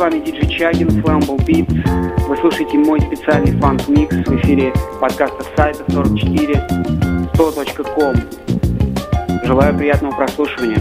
вами диджей Чагин, Flammable Beats. Вы слушаете мой специальный фанк-микс в эфире подкаста сайта 44 100.com. Желаю приятного прослушивания.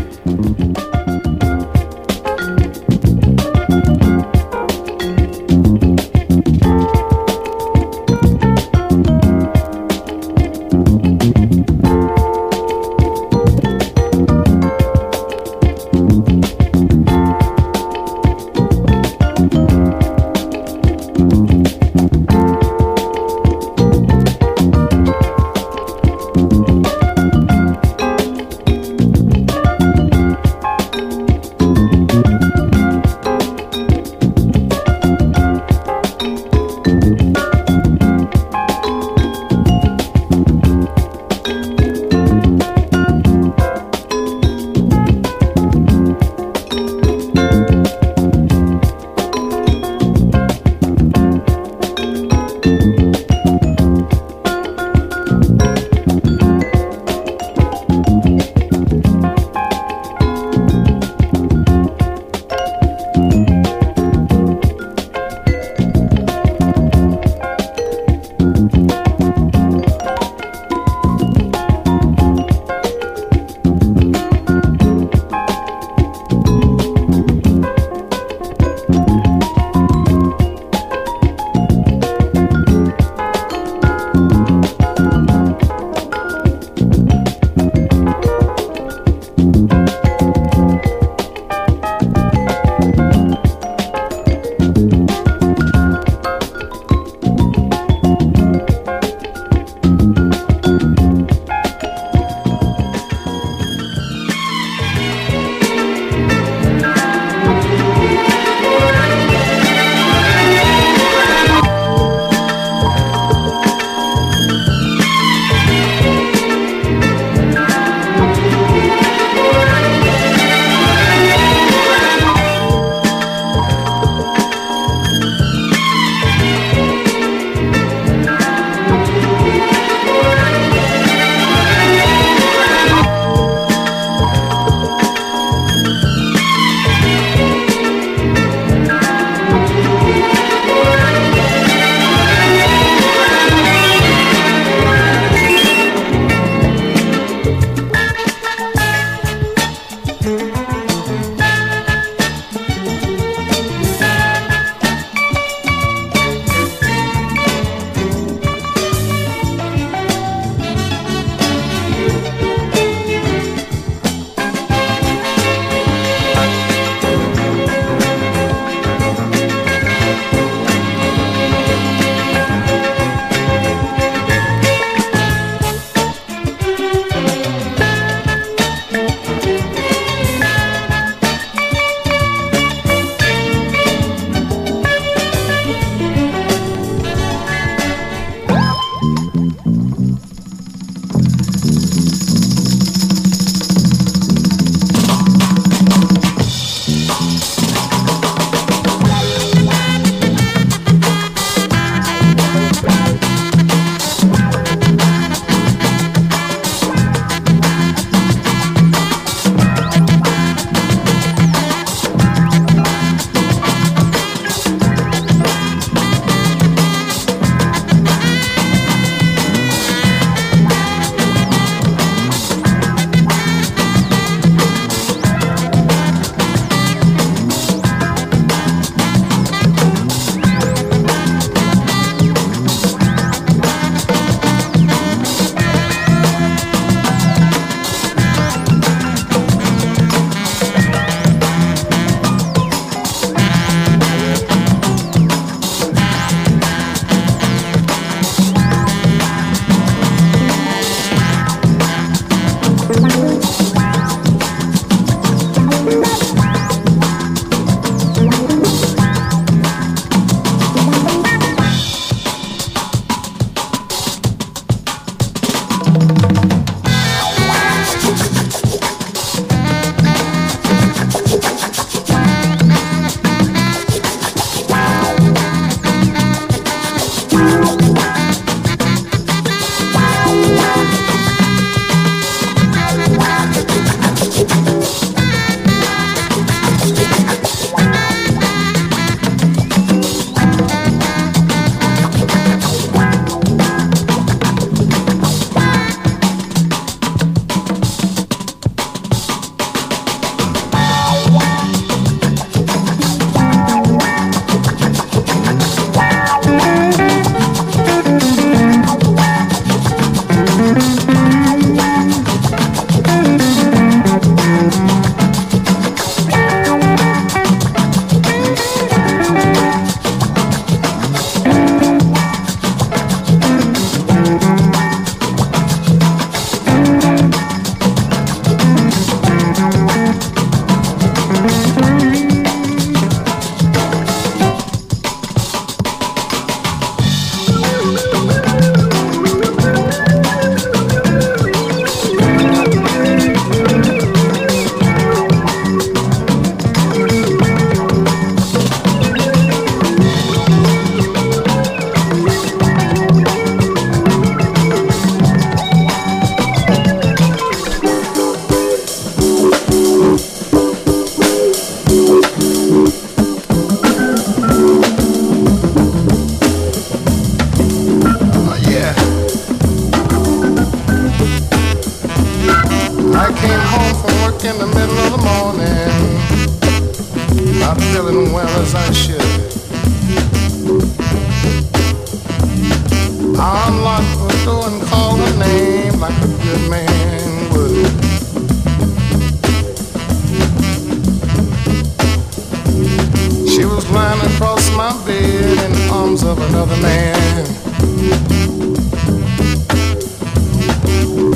Arms of another man.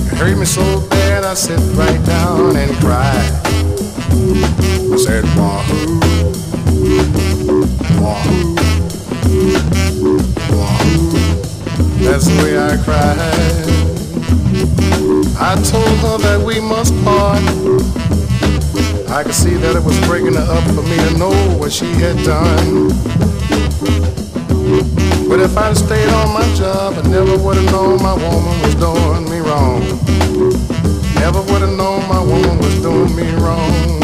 It hurt me so bad I sat right down and cried. I said, Wahoo, Wahoo, Wahoo. That's the way I cried. I told her that we must part. I could see that it was breaking her up for me to know what she had done. But if I'd stayed on my job, I never would have known my woman was doing me wrong. Never would have known my woman was doing me wrong.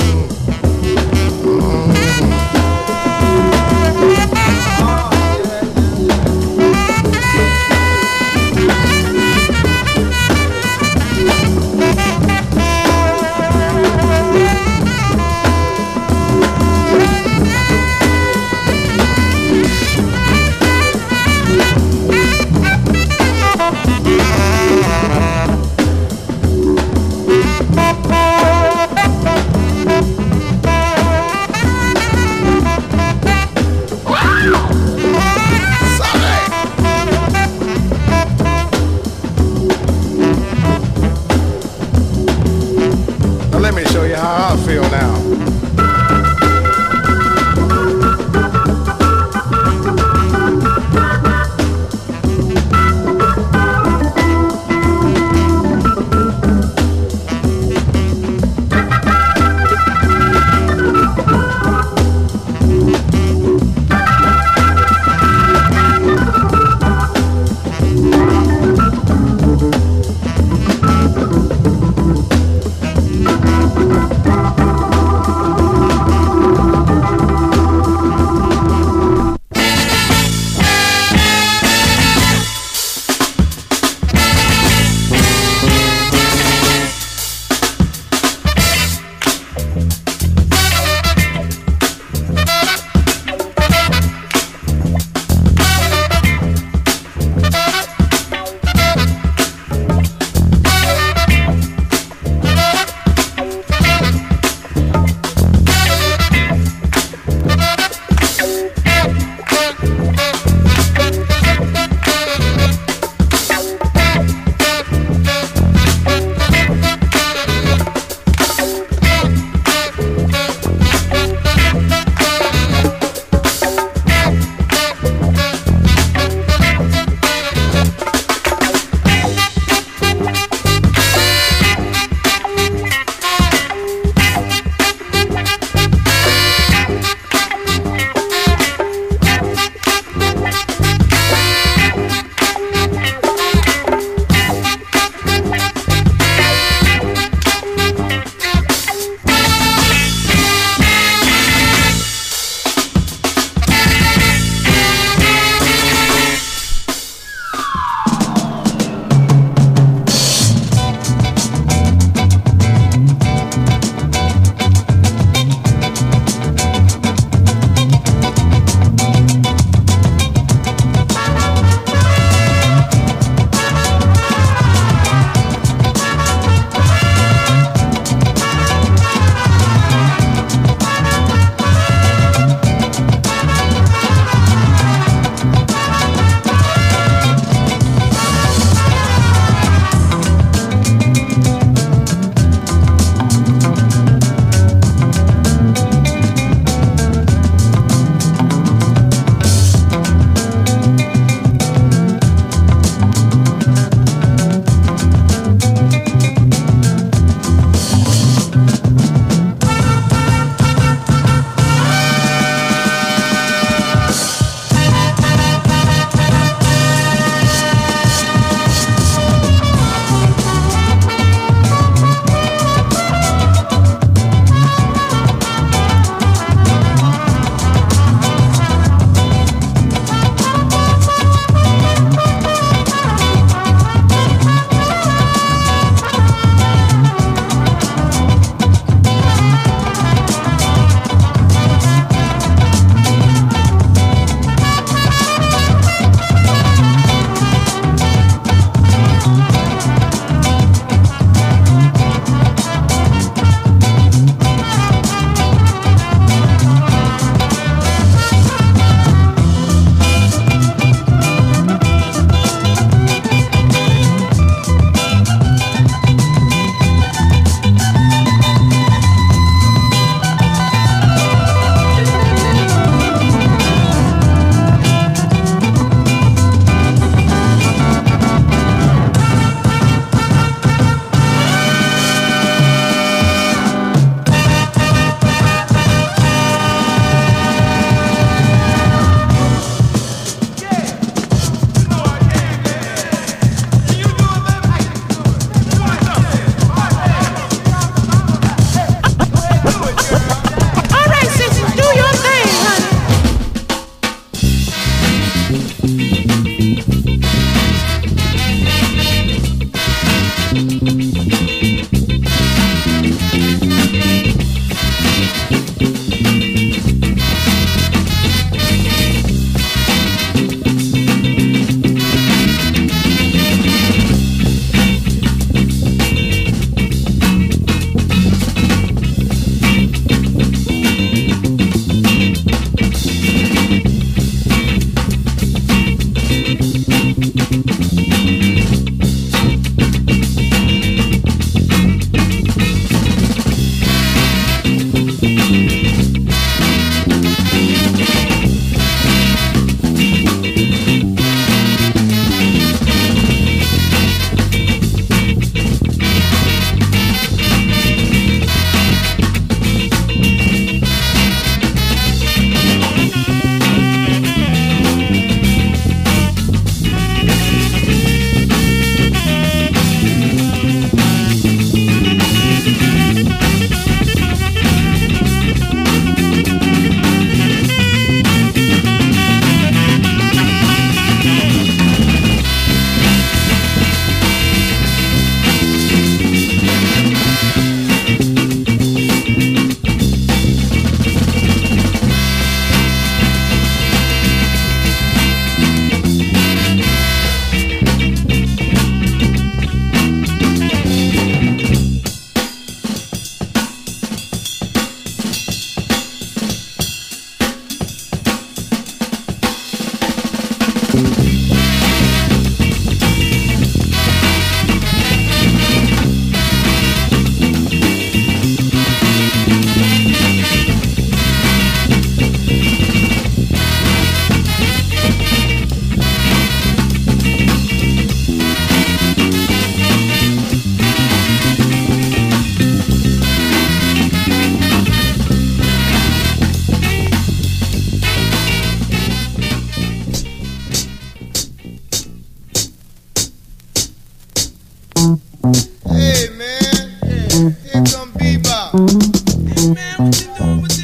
Thank you.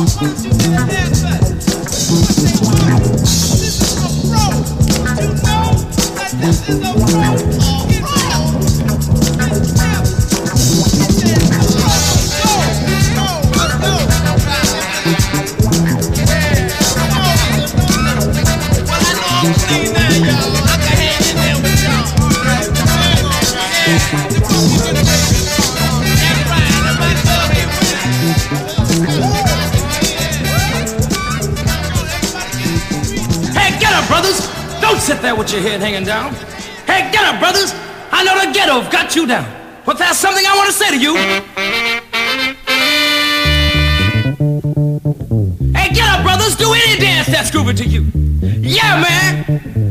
This is for bro. You know that this is. like that with your head hanging down? Hey, get up, brothers! I know the ghetto have got you down. But there's something I want to say to you. Hey, get up, brothers! Do any dance that's groovy to you. Yeah, man!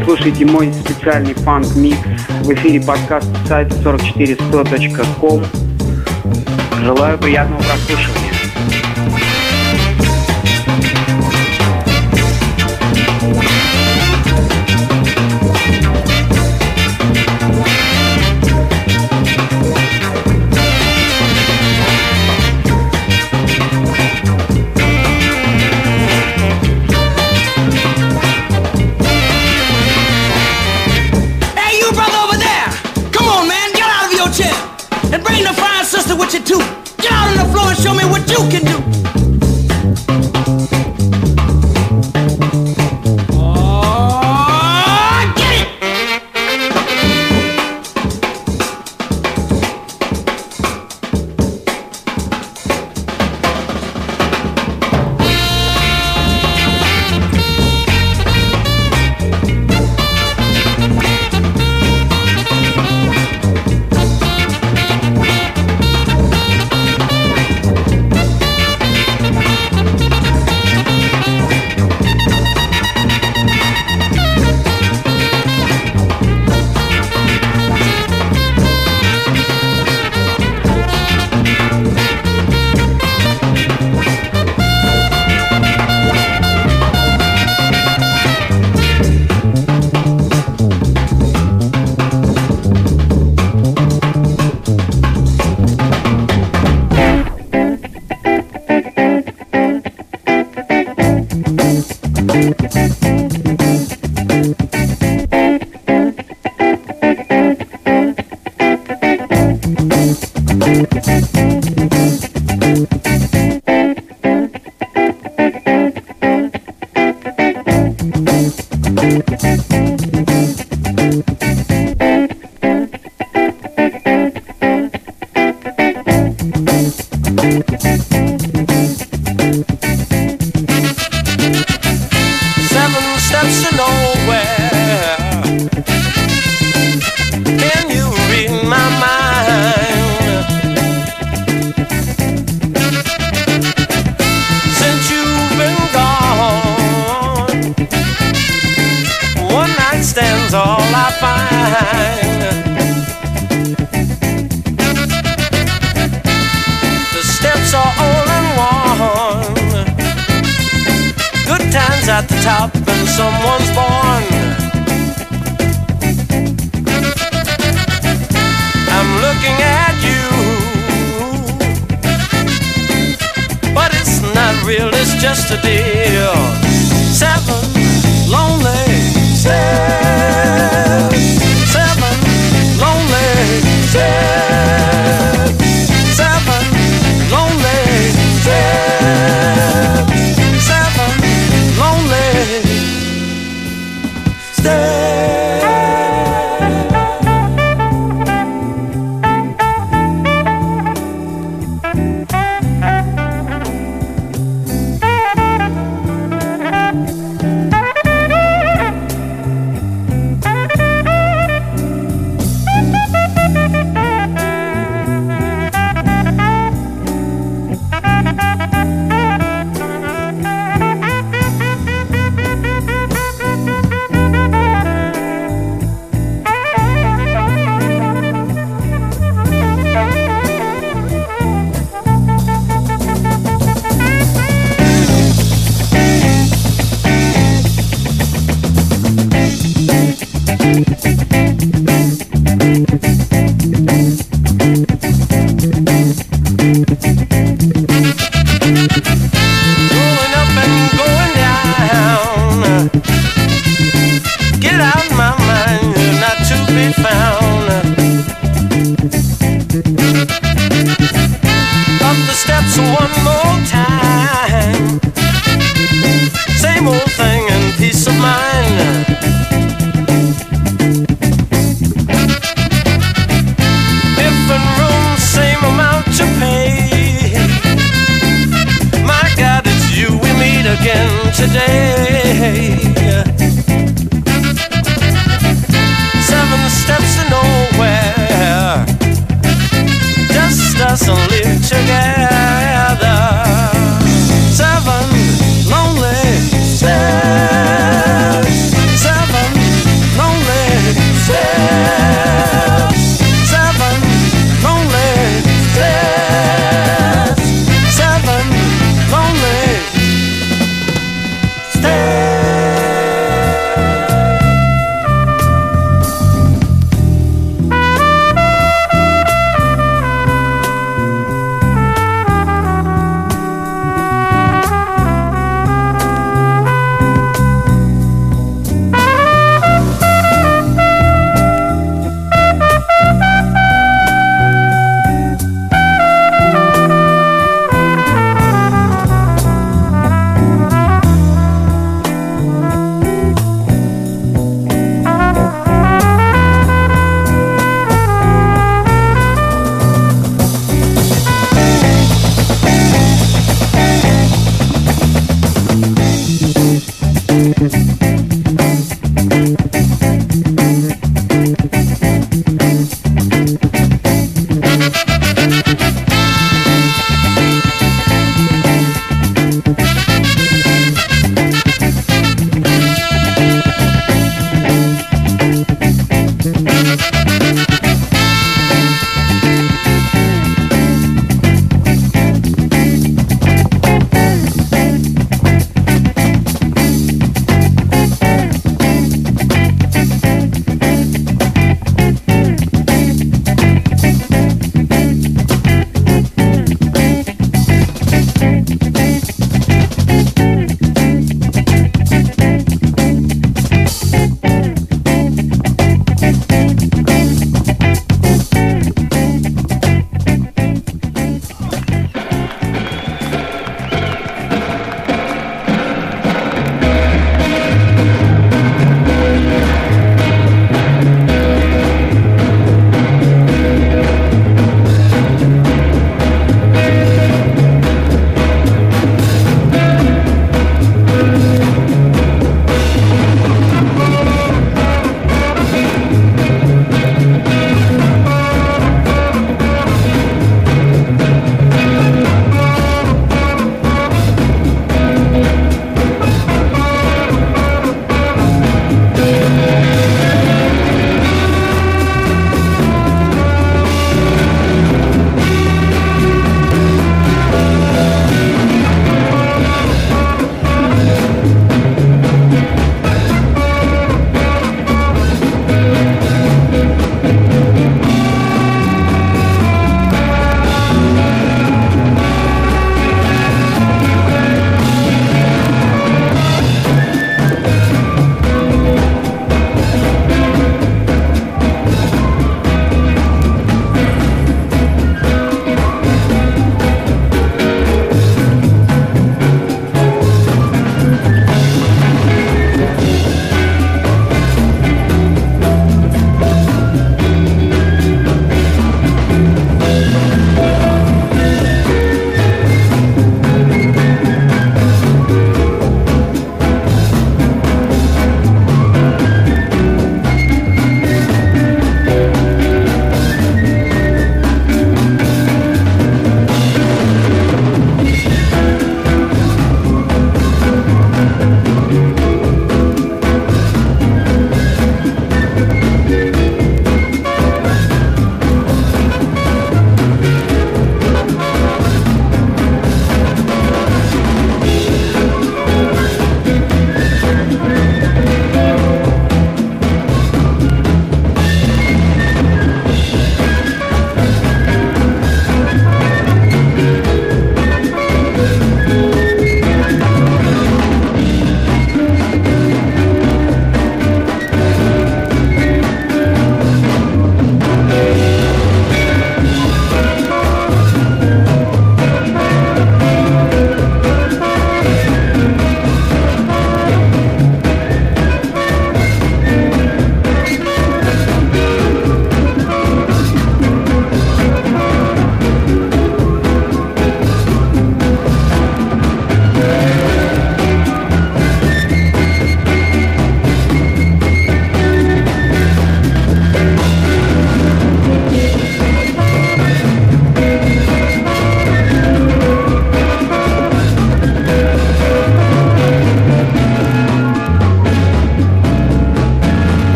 Вы слушаете мой специальный фанк-микс. В эфире подкаста сайта 44100.com. Желаю приятного прослушивания. top and someone's born. I'm looking at you, but it's not real, it's just a deal.